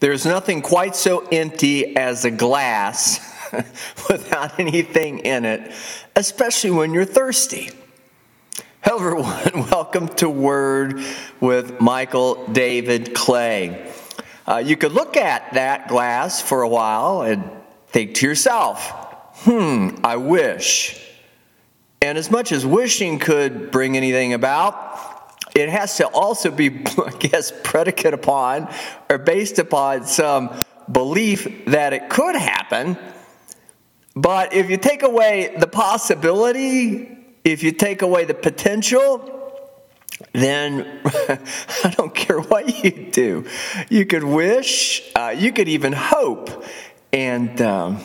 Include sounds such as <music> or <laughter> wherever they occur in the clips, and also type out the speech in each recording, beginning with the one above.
There's nothing quite so empty as a glass <laughs> without anything in it, especially when you're thirsty. Hello, everyone. <laughs> Welcome to Word with Michael David Clay. Uh, you could look at that glass for a while and think to yourself, hmm, I wish. And as much as wishing could bring anything about, it has to also be, <laughs> I guess, predicate upon or based upon some belief that it could happen. But if you take away the possibility, if you take away the potential, then <laughs> I don't care what you do. You could wish, uh, you could even hope, and um,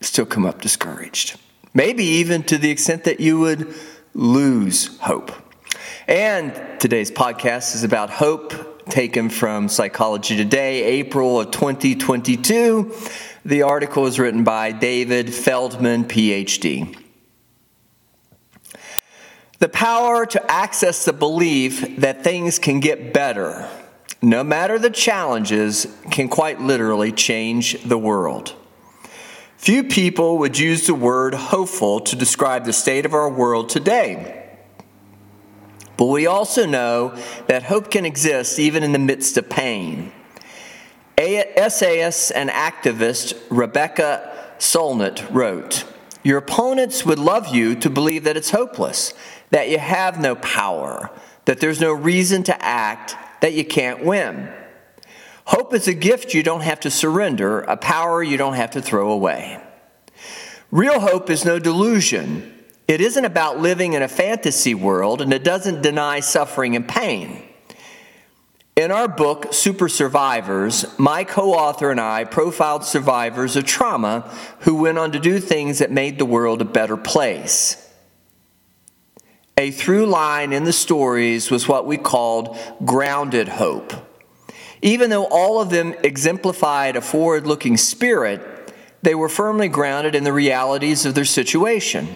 still come up discouraged. Maybe even to the extent that you would lose hope. And today's podcast is about hope, taken from Psychology Today, April of 2022. The article is written by David Feldman, PhD. The power to access the belief that things can get better, no matter the challenges, can quite literally change the world. Few people would use the word hopeful to describe the state of our world today. But we also know that hope can exist even in the midst of pain. essayist and activist Rebecca Solnit wrote Your opponents would love you to believe that it's hopeless, that you have no power, that there's no reason to act, that you can't win. Hope is a gift you don't have to surrender, a power you don't have to throw away. Real hope is no delusion. It isn't about living in a fantasy world, and it doesn't deny suffering and pain. In our book, Super Survivors, my co author and I profiled survivors of trauma who went on to do things that made the world a better place. A through line in the stories was what we called grounded hope. Even though all of them exemplified a forward looking spirit, they were firmly grounded in the realities of their situation.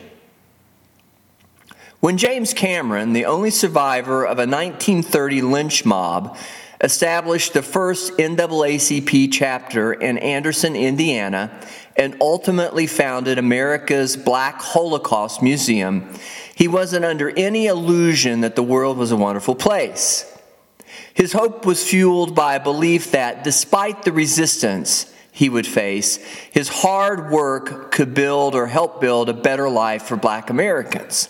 When James Cameron, the only survivor of a 1930 lynch mob, established the first NAACP chapter in Anderson, Indiana, and ultimately founded America's Black Holocaust Museum, he wasn't under any illusion that the world was a wonderful place. His hope was fueled by a belief that despite the resistance he would face, his hard work could build or help build a better life for black Americans.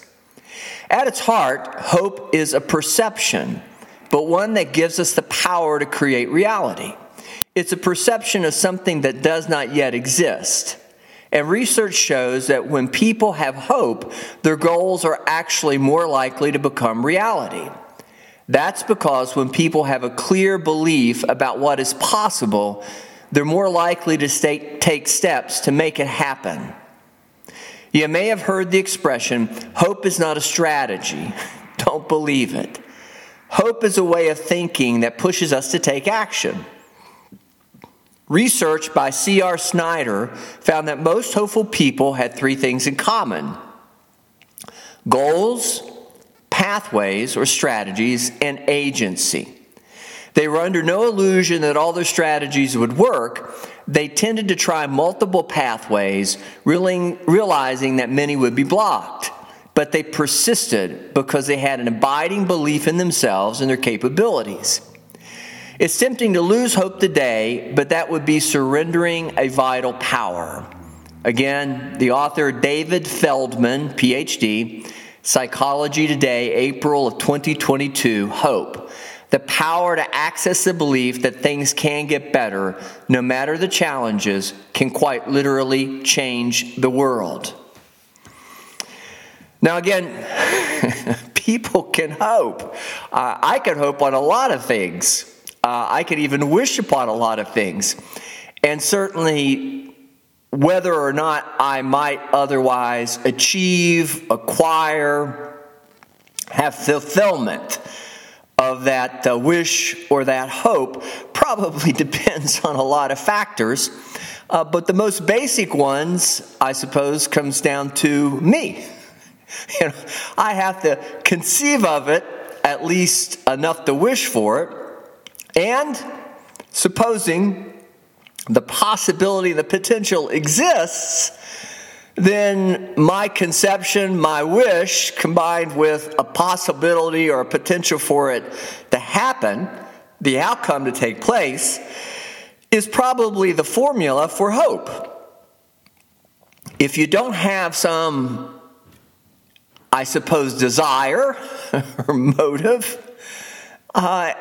At its heart, hope is a perception, but one that gives us the power to create reality. It's a perception of something that does not yet exist. And research shows that when people have hope, their goals are actually more likely to become reality. That's because when people have a clear belief about what is possible, they're more likely to stay, take steps to make it happen. You may have heard the expression, hope is not a strategy. <laughs> Don't believe it. Hope is a way of thinking that pushes us to take action. Research by C.R. Snyder found that most hopeful people had three things in common goals, pathways or strategies, and agency. They were under no illusion that all their strategies would work, they tended to try multiple pathways, realizing that many would be blocked. But they persisted because they had an abiding belief in themselves and their capabilities. It's tempting to lose hope today, but that would be surrendering a vital power. Again, the author David Feldman, PhD, Psychology Today, April of 2022, Hope the power to access the belief that things can get better, no matter the challenges, can quite literally change the world. Now, again, <laughs> people can hope. Uh, I can hope on a lot of things. Uh, I can even wish upon a lot of things. And certainly, whether or not I might otherwise achieve, acquire, have fulfillment of that uh, wish or that hope probably <laughs> depends on a lot of factors. Uh, but the most basic ones, I suppose, comes down to me. <laughs> You know, I have to conceive of it at least enough to wish for it, and supposing the possibility, the potential exists, then my conception, my wish, combined with a possibility or a potential for it to happen, the outcome to take place, is probably the formula for hope. If you don't have some, I suppose, desire <laughs> or motive, uh,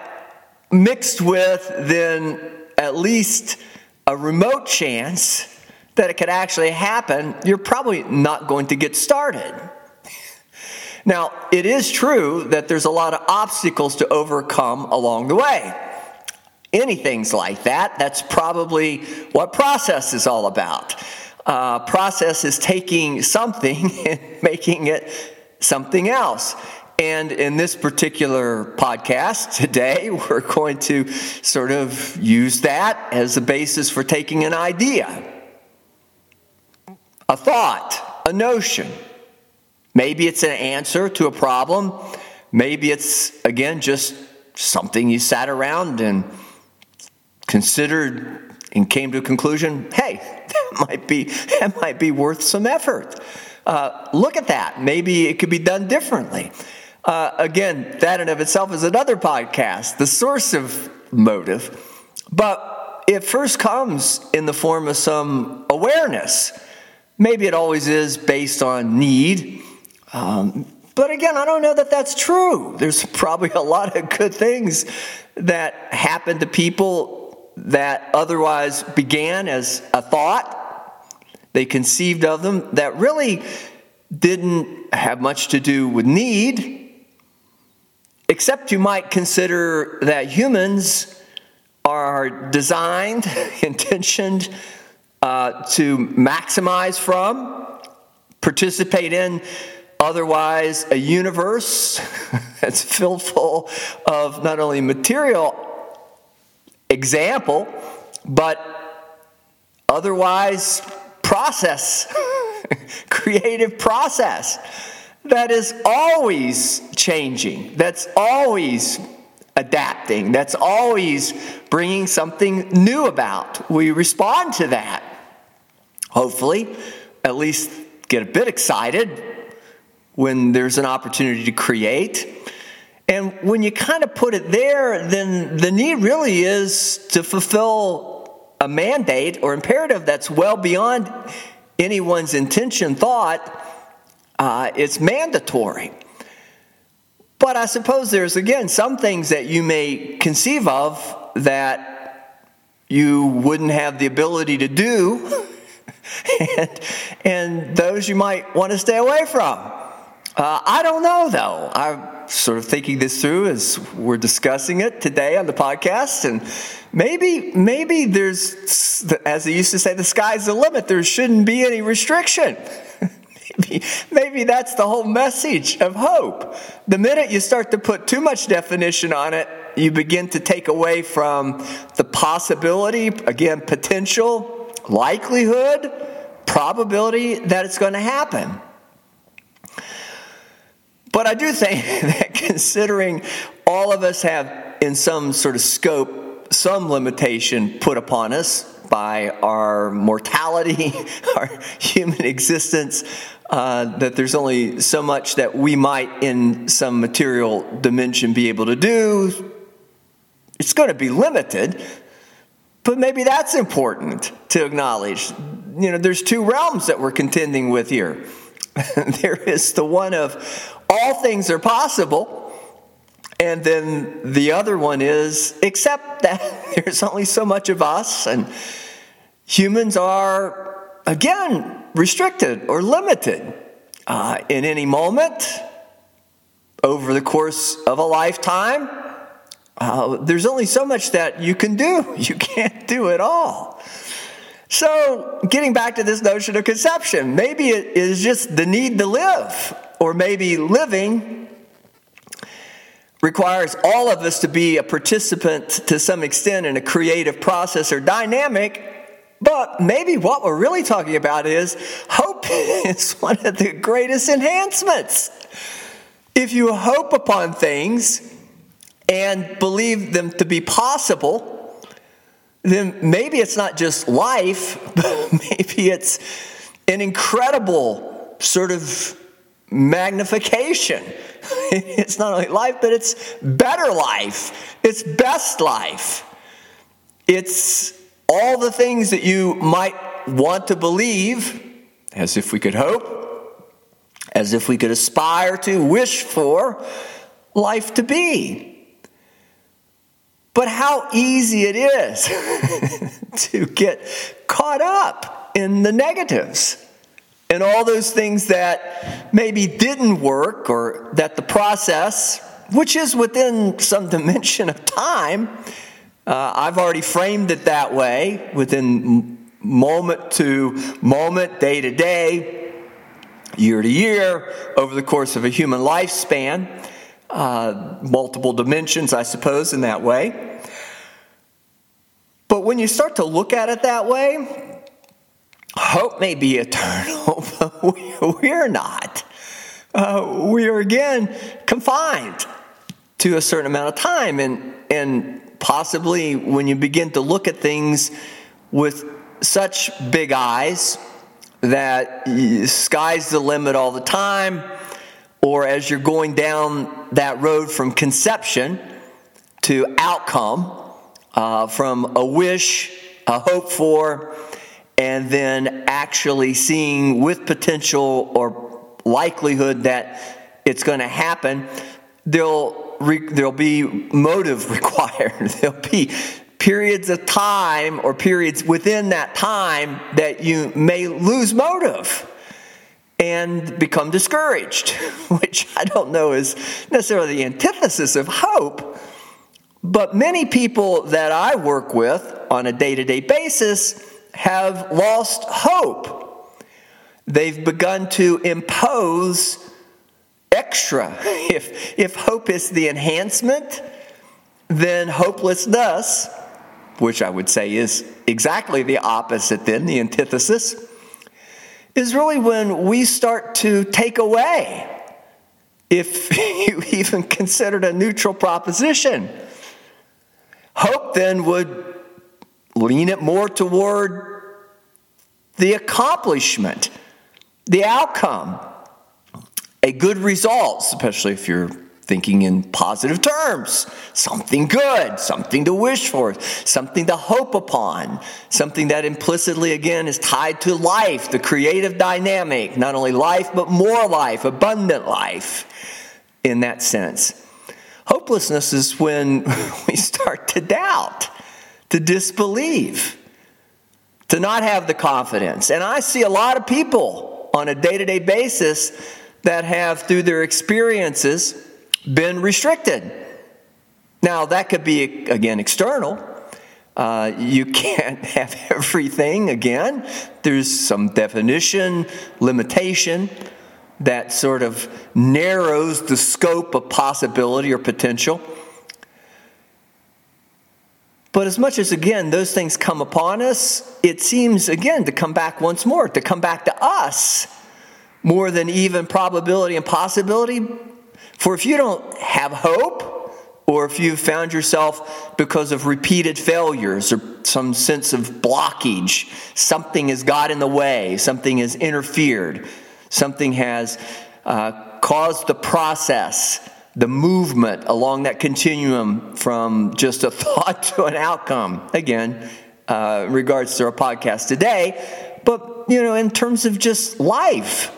mixed with then at least a remote chance that it could actually happen, you're probably not going to get started. Now, it is true that there's a lot of obstacles to overcome along the way. Anything's like that. That's probably what process is all about. Uh, process is taking something <laughs> and making it something else. And in this particular podcast today, <laughs> we're going to sort of use that as a basis for taking an idea, a thought, a notion. Maybe it's an answer to a problem. Maybe it's, again, just something you sat around and considered and came to a conclusion hey, <laughs> that might be, that might be worth some effort. Uh, look at that. Maybe it could be done differently. Uh, again, that in of itself is another podcast, the source of motive. But it first comes in the form of some awareness. Maybe it always is based on need. Um, but again, I don't know that that's true. There's probably a lot of good things that happen to people that otherwise began as a thought. They conceived of them that really didn't have much to do with need Except you might consider that humans are designed, <laughs> intentioned uh, to maximize from, participate in, otherwise, a universe <laughs> that's filled full of not only material example, but otherwise process, <laughs> creative process that is always changing, that's always adapting, that's always bringing something new about. We respond to that. Hopefully, at least get a bit excited when there's an opportunity to create. And when you kind of put it there, then the need really is to fulfill a mandate or imperative that's well beyond anyone's intention, thought, uh, it's mandatory. But I suppose there's, again, some things that you may conceive of that you wouldn't have the ability to do, and, <laughs> and those you might want to stay away from. Uh, I don't know, though. I'm sort of thinking this through as we're discussing it today on the podcast, and maybe, maybe there's, as they used to say, the sky's the limit. There shouldn't be any restriction. <laughs> Maybe, maybe that's the whole message of hope. The minute you start to put too much definition on it, you begin to take away from the possibility, again, potential, likelihood, probability that it's going to happen. But I do think <laughs> that considering all of us have, in some sort of scope, some limitation put upon us by our mortality, <laughs> our human existence, uh, that there's only so much that we might, in some material dimension, be able to do. It's going to be limited, but maybe that's important to acknowledge. You know, there's two realms that we're contending with here. <laughs> there is the one of all things are possible, and then the other one is, except that <laughs> there's only so much of us, and humans are, again, restricted or limited uh, in any moment over the course of a lifetime. Uh, there's only so much that you can do. <laughs> You can't do it all. So, getting back to this notion of conception, maybe it is just the need to live, or maybe living requires all of us to be a participant to some extent in a creative process or dynamic but maybe what we're really talking about is hope <laughs> is one of the greatest enhancements. If you hope upon things and believe them to be possible, then maybe it's not just life, <laughs> but maybe it's an incredible sort of magnification. <laughs> It's not only life, but it's better life. It's best life. It's all the things that you might want to believe, as if we could hope, as if we could aspire to, wish for life to be. But how easy it is <laughs> to get caught up in the negatives and all those things that maybe didn't work or that the process, which is within some dimension of time, uh, I've already framed it that way within moment to moment, day to day, year to year, over the course of a human lifespan uh, multiple dimensions, I suppose, in that way. But when you start to look at it that way, hope may be eternal, <laughs> but we, are not. Uh, we are again confined to a certain amount of time, and and possibly when you begin to look at things with such big eyes that sky's the limit all the time or as you're going down that road from conception to outcome, uh, from a wish, a hope for, and then actually seeing with potential or likelihood that it's going to happen, there'll, re- there'll be motive <laughs> required. there'll be periods of time or periods within that time that you may lose motive and become discouraged, <laughs> which I don't know is necessarily the antithesis of hope. But many people that I work with on a day to day basis have lost hope. They've begun to impose extra. <laughs> If, if hope is the enhancement, then hopelessness, which I would say is exactly the opposite, then, the antithesis, is really when we start to take away, if <laughs> you even considered a neutral proposition. Hope then would lean it more toward the accomplishment, the outcome, a good result, especially if you're thinking in positive terms. Something good, something to wish for, something to hope upon, something that implicitly, again, is tied to life, the creative dynamic, not only life, but more life, abundant life in that sense. Hopelessness is when <laughs> we start to doubt, to disbelieve, to not have the confidence. And I see a lot of people on a day to day basis that have, through their experiences, been restricted. Now, that could be, again, external. Uh, you can't <laughs> have everything, again. There's some definition, limitation that sort of narrows the scope of possibility or potential. But as much as, again, those things come upon us, it seems, again, to come back once more, to come back to us more than even probability and possibility, for if you don't have hope, or if you've found yourself because of repeated failures or some sense of blockage, something has got in the way, something has interfered, something has uh, caused the process, the movement along that continuum from just a <laughs> thought to an outcome. Again, uh, in regards to our podcast today, but you know, in terms of just life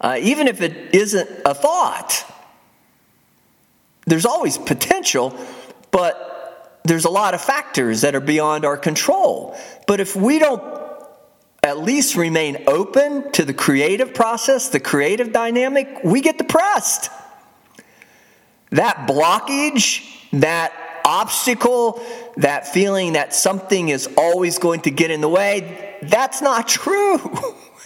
uh, even if it isn't a thought. There's always potential, but there's a lot of factors that are beyond our control. But if we don't at least remain open to the creative process, the creative dynamic, we get depressed. That blockage, that obstacle, that feeling that something is always going to get in the way, that's not <laughs> true.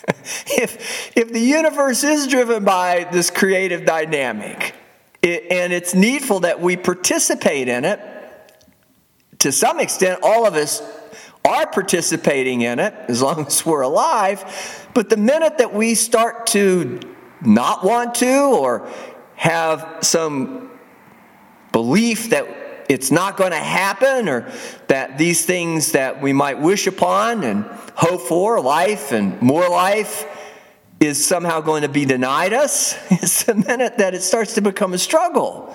<laughs> if, if the universe is driven by this creative dynamic, it, and it's needful that we participate in it, to some extent, all of us are participating in it as long as we're alive. But the minute that we start to not want to or have some belief that it's not going to happen or that these things that we might wish upon and hope for, life and more life, is somehow going to be denied us, <laughs> it's the minute that it starts to become a struggle.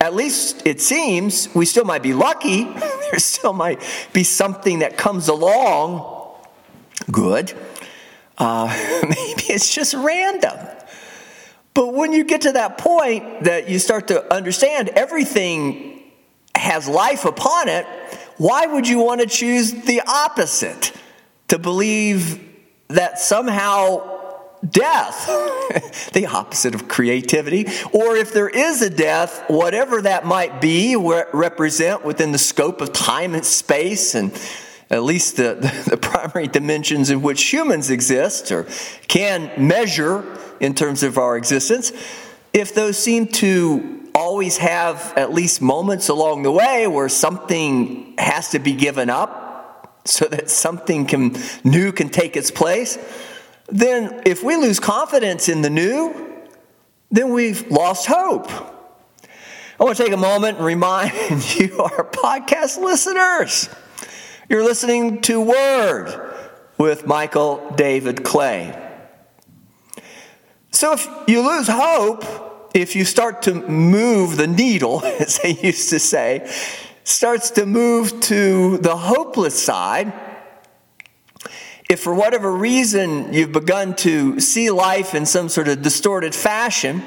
At least it seems we still might be lucky. <laughs> there still might be something that comes along good. Uh, <laughs> maybe it's just random. But when you get to that point that you start to understand everything has life upon it, why would you want to choose the opposite? To believe that somehow death, <laughs> the opposite of creativity, or if there is a death, whatever that might be, represent within the scope of time and space and at least the, the, the, primary dimensions in which humans exist or can measure in terms of our existence, if those seem to always have at least moments along the way where something has to be given up so that something can, new can take its place, then if we lose confidence in the new, then we've lost hope. I want to take a moment and remind <laughs> you, our podcast listeners, you're listening to Word with Michael David Clay. So if you lose hope, if you start to move the needle, <laughs> as they used to say, starts to move to the hopeless side, if for whatever reason you've begun to see life in some sort of distorted fashion,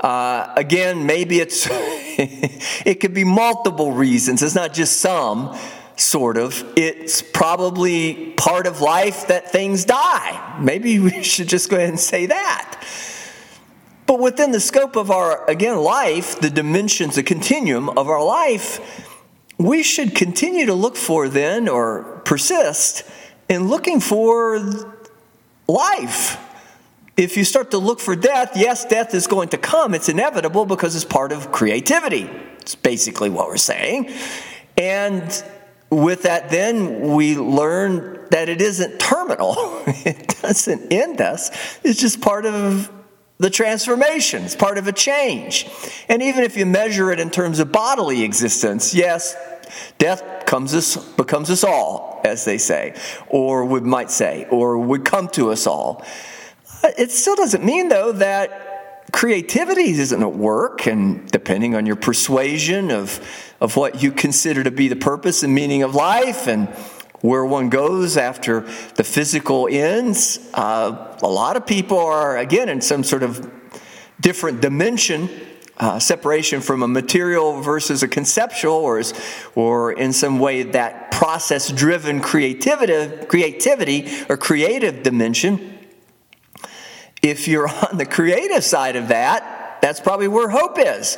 uh, again, maybe it's <laughs> it could be multiple reasons. It's not just some sort of. It's probably part of life that things die. Maybe we <laughs> should just go ahead and say that. But within the scope of our, again, life, the dimensions, the continuum of our life, we should continue to look for then or persist in looking for life. If you start to look for death, yes, death is going to come. It's inevitable because it's part of creativity. It's basically what we're saying. And with that, then we learn that it isn't terminal, <laughs> it doesn't end us. It's just part of the transformation, it's part of a change. And even if you measure it in terms of bodily existence, yes, death comes us, becomes us all as they say, or we might say, or would come to us all. Uh, it still doesn't mean, though, that creativity isn't at work, and depending on your persuasion of, of what you consider to be the purpose and meaning of life and where one goes after the physical ends, uh, a lot of people are, again, in some sort of different dimension uh, separation from a material versus a conceptual, or, or in some way that process driven creativity, creativity or creative dimension. If you're <laughs> on the creative side of that, that's probably where hope is.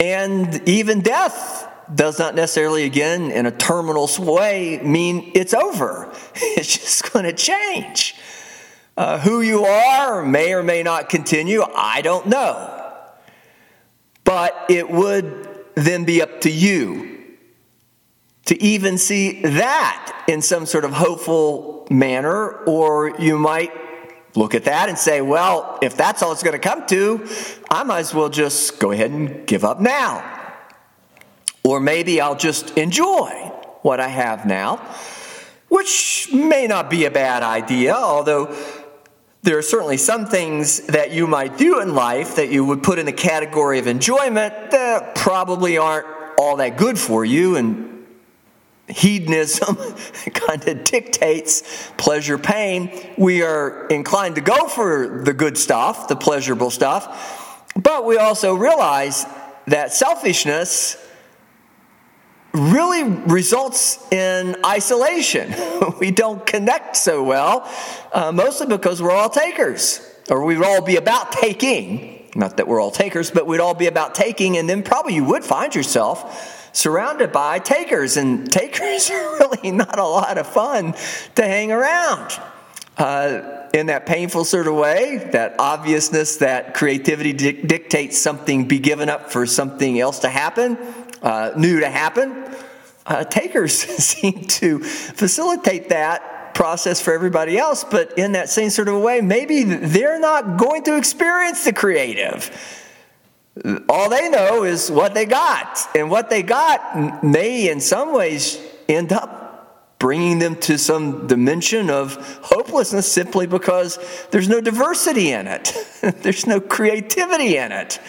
And even death does not necessarily, again, in a terminal way, mean it's over. <laughs> It's just going to change. Uh, who you are may or may not continue, I don't know. But it would then be up to you to even see that in some sort of hopeful manner, or you might look at that and say, well, if that's all it's going to come to, I might as well just go ahead and give up now. Or maybe I'll just enjoy what I have now, which may not be a bad idea, although there are certainly some things that you might do in life that you would put in the category of enjoyment that probably aren't all that good for you and hedonism <laughs> kind of dictates pleasure pain. We are inclined to go for the good stuff the pleasurable stuff but we also realize that selfishness really results in isolation. <laughs> we don't connect so well, uh, mostly because we're all takers, or we'd all be about taking. Not that we're all takers, but we'd all be about taking, and then probably you would find yourself surrounded by takers, and <laughs> takers are really not a lot of fun to hang around. Uh, in that painful sort of way, that obviousness that creativity di- dictates something be given up for something else to happen, uh, new to happen. Uh, takers <laughs> seem to facilitate that process for everybody else, but in that same sort of way, maybe they're not going to experience the creative. all they know is what they got. And what they got may, in some ways, end up bringing them to some dimension of hopelessness simply because there's no diversity in it, <laughs> there's no creativity in it.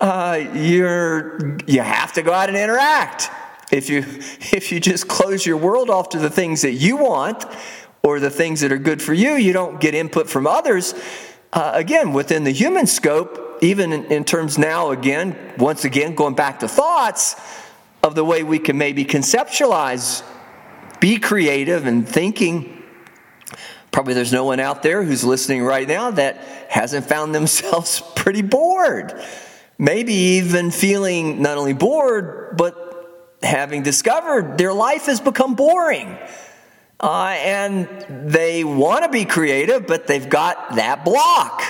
Uh, you're, you have to go out and interact. If you, <laughs> if you just close your world off to the things that you want or the things that are good for you, you don't get input from others. Uh, again, within the human scope, even in, in terms now, again, once again, going back to thoughts of the way we can maybe conceptualize, be creative and thinking. Probably there's no one out there who's listening right now that hasn't found themselves <laughs> pretty bored. Maybe even feeling not only bored, but having discovered their life has become boring. Uh, and they want to be creative, but they've got that block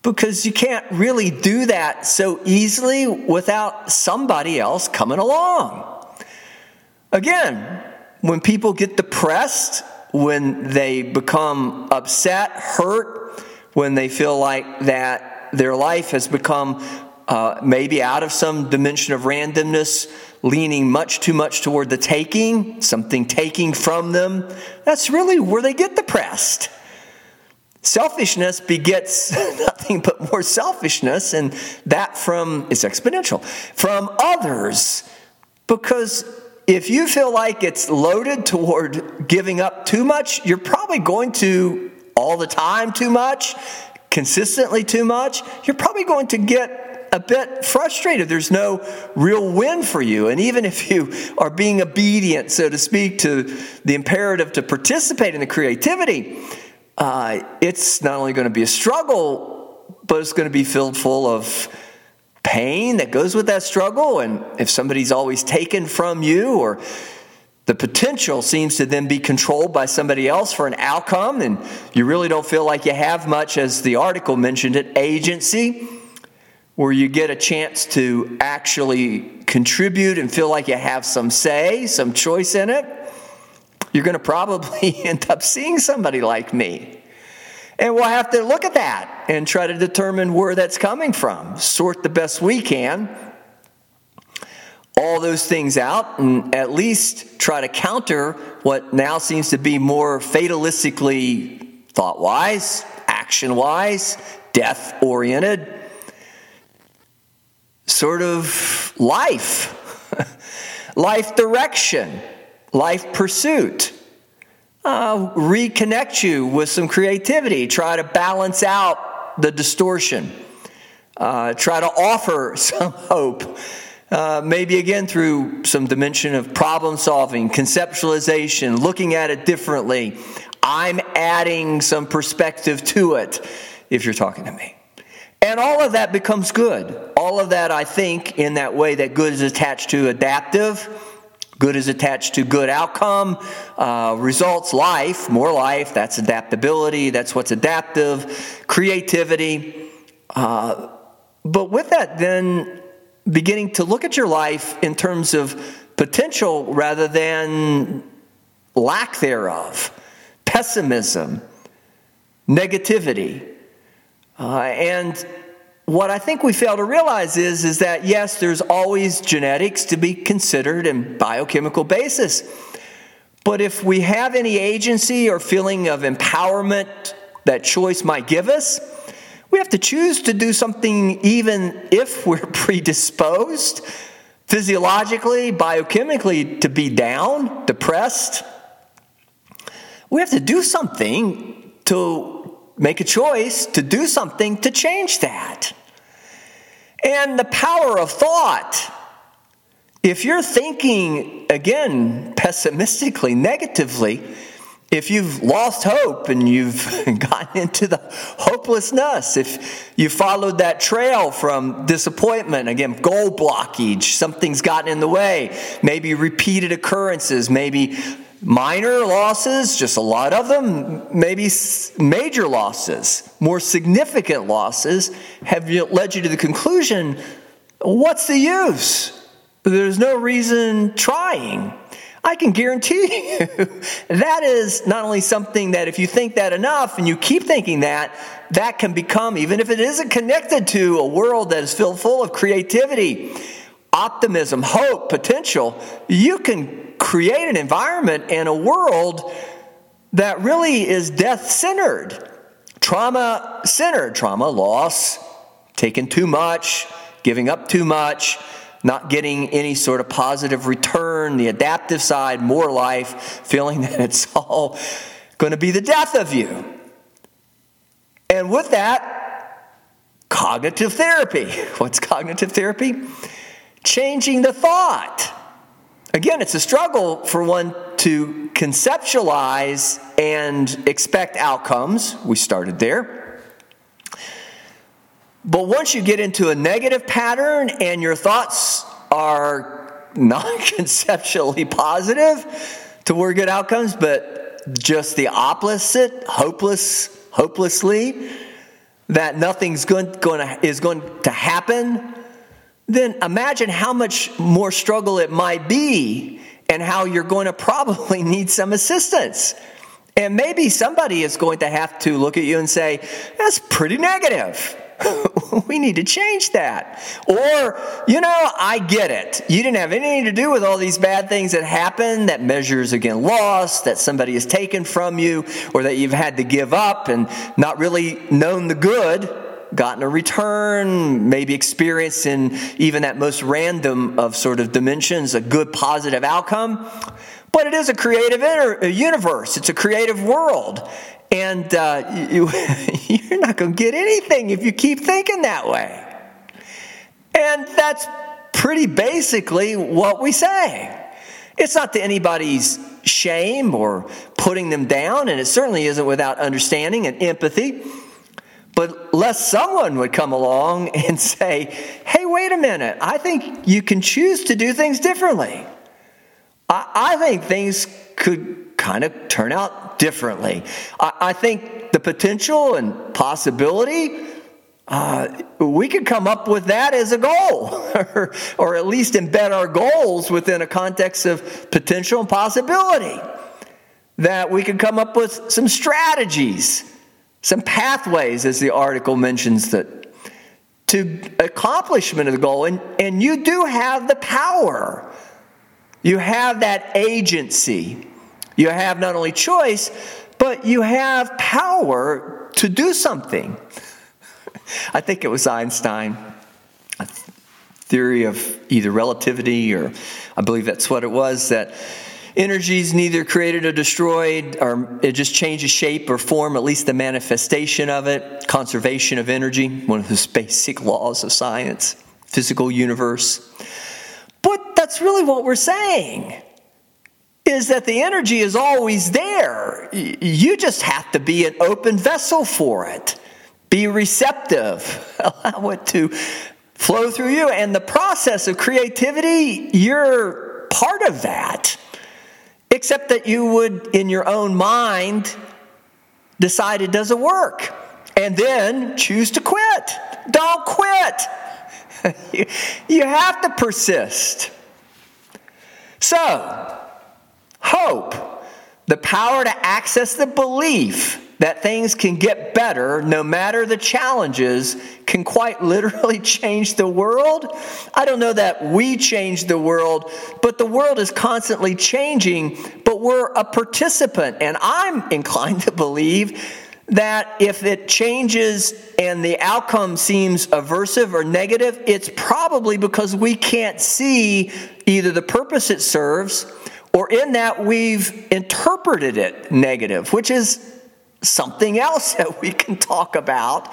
because you can't really do that so easily without somebody else coming along. Again, when people get depressed, when they become upset, hurt, when they feel like that their life has become uh, maybe out of some dimension of randomness, leaning much too much toward the taking, something taking from them, that's really where they get depressed. Selfishness begets <laughs> nothing but more selfishness, and that from is exponential from others. Because if you feel like it's loaded toward giving up too much, you're probably going to all the time too much, consistently too much. You're probably going to get a bit frustrated. There's no real win for you. And even if you are being obedient, so to speak, to the imperative to participate in the creativity, uh, it's not only going to be a struggle, but it's going to be filled full of pain that goes with that struggle. And if somebody's always taken from you or the potential seems to then be controlled by somebody else for an outcome, and you really don't feel like you have much, as the article mentioned it, agency where you get a chance to actually contribute and feel like you have some say, some choice in it, you're going to probably <laughs> end up seeing somebody like me. And we'll have to look at that and try to determine where that's coming from, sort the best we can, all those things out, and at least try to counter what now seems to be more fatalistically thought wise, action wise, death oriented sort of life, <laughs> life direction, life pursuit. Uh, reconnect you with some creativity, try to balance out the distortion, uh, try to offer <laughs> some hope. Uh, maybe again through some dimension of problem solving, conceptualization, looking at it differently. I'm adding some perspective to it if you're talking to me. And all of that becomes good. All of that, I think, in that way that good is attached to adaptive, good is attached to good outcome, uh, results, life, more life, that's adaptability, that's what's adaptive, creativity. Uh, but with that, then beginning to look at your life in terms of potential rather than lack thereof, pessimism, negativity. Uh, and what I think we fail to realize is, is that yes, there's always genetics to be considered and biochemical basis. But if we have any agency or feeling of empowerment that choice might give us, we have to choose to do something even if we're <laughs> predisposed physiologically, biochemically to be down, depressed. We have to do something to make a choice to do something to change that. And the power of thought. If you're thinking, again, pessimistically, negatively, if you've lost hope and you've <laughs> gotten into the hopelessness, if you followed that trail from disappointment, again, goal blockage, something's gotten in the way, maybe repeated occurrences, maybe minor losses, just a lot of them, maybe major losses, more significant losses, have led you to the conclusion what's the use? There's no reason trying. I can guarantee <laughs> you that is not only something that if you think that enough and you keep thinking that, that can become, even if it isn't connected to a world that is filled full of creativity, optimism, hope, potential, you can create an environment and a world that really is death centered, trauma centered, trauma, loss, taking too much, giving up too much not getting any sort of positive return, the adaptive side, more life, feeling <laughs> that it's all going to be the death of you. And with that, cognitive therapy. <laughs> What's cognitive therapy? Changing the thought. Again, it's a struggle for one to conceptualize and expect outcomes. We started there. But once you get into a negative pattern and your thoughts are not <laughs> conceptually positive toward good outcomes, but just the opposite, hopeless, hopelessly, that nothing's going, going to, is going to happen, then imagine how much more struggle it might be and how you're going to probably <laughs> need some assistance. And maybe somebody is going to have to look at you and say, that's pretty negative. <laughs> we need to change that. Or, you know, I get it. You didn't have anything to do with all these bad things that happen that measures again lost, that somebody has taken from you, or that you've had to give up and not really known the good, gotten a return, maybe experienced in even that most random of sort of dimensions a good positive outcome. But it is a creative inter- universe, it's a creative world. And uh, <laughs> you, you're not going to get anything if you keep thinking that way. And that's pretty basically what we say. It's not to anybody's shame or putting them down, and it certainly isn't without understanding and empathy. But lest someone would come along <laughs> and say, hey, wait a minute, I think you can choose to do things differently. I, I think things could kind of turn out differently. I, I think the potential and possibility, uh, we could come up with that as a goal, or, <laughs> or at least embed our goals within a context of potential and possibility. That we could come up with some strategies, some pathways, as the article mentions that to accomplishment of the goal. And, and you do have the power. You have that agency. You have not only choice, but you have power to do something. <laughs> I think it was Einstein, a theory of either relativity or I believe that's what it was, that energy is neither created or destroyed, or it just changes shape or form, at least the manifestation of it. Conservation of energy, one of those basic laws of science, physical universe. But that's really what we're saying is that the energy is always there. You just have to be an open vessel for it. Be receptive. <laughs> Allow it to flow through you. And the process of creativity, you're part of that. Except that you would, in your own mind, decide it doesn't work. And then choose to quit. Don't quit. <laughs> you have to persist. So, Hope, the power to access the belief that things can get better no matter the challenges, can quite literally <laughs> change the world. I don't know that we change the world, but the world is constantly changing, but we're a participant. And I'm <laughs> inclined to believe that if it changes and the outcome seems aversive or negative, it's probably because we can't see either the purpose it serves or in that we've interpreted it negative, which is something else <laughs> that we can talk about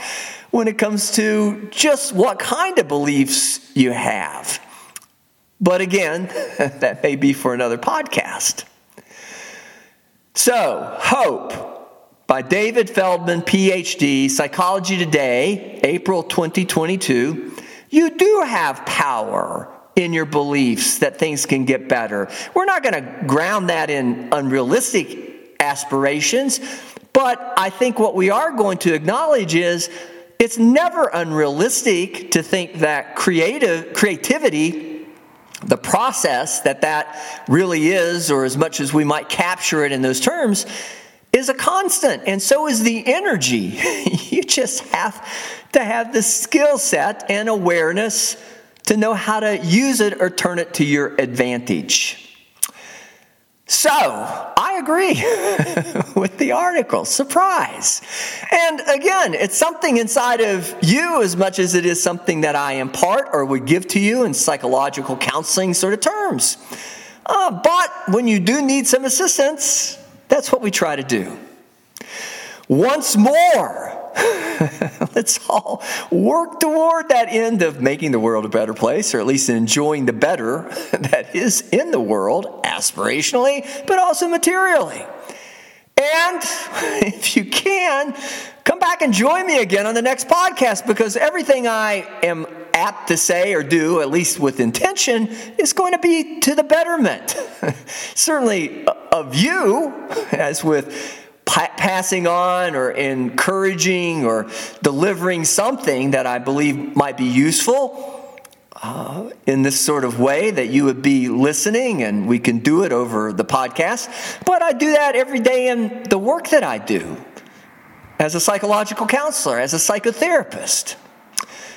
when it comes to just what kind of beliefs you have. But again, <laughs> that may be for another podcast. So, Hope by David Feldman, PhD, Psychology Today, April 2022. You do have power in your beliefs that things can get better. We're not going to ground that in unrealistic aspirations, but I think what we are going to acknowledge is it's never unrealistic to think that creative creativity the process that that really is, or as much as we might capture it in those terms, is a constant, and so is the energy. <laughs> you just have to have the skill set and awareness to know how to use it or turn it to your advantage. So, I agree <laughs> with the article. Surprise. And again, it's something inside of you as much as it is something that I impart or would give to you in psychological counseling sort of terms. Uh, but when you do need some assistance, that's what we try to do. Once more, <laughs> let's all work toward that end of making the world a better place, or at least enjoying the better <laughs> that is in the world, aspirationally, but also materially. And <laughs> if you can, come back and join me again on the next podcast because everything I am apt to say or do, at least with intention, is going to be to the betterment. Certainly uh, of you, as with passing on or encouraging or delivering something that I believe might be useful. Uh, in this sort of way that you would be listening, and we can do it over the podcast. But I do that every day in the work that I do as a psychological counselor, as a psychotherapist.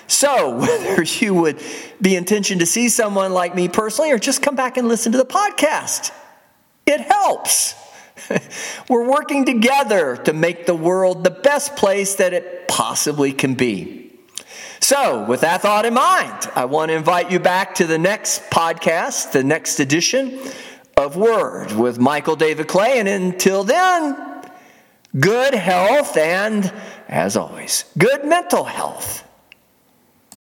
So, <laughs> whether you would be intention to see someone like me personally or just come back and listen to the podcast, it helps. <laughs> We're working together to make the world the best place that it possibly can be. So, with that thought in mind, I want to invite you back to the next podcast, the next edition of Word with Michael David Clay. And until then, good health and, as always, good mental health.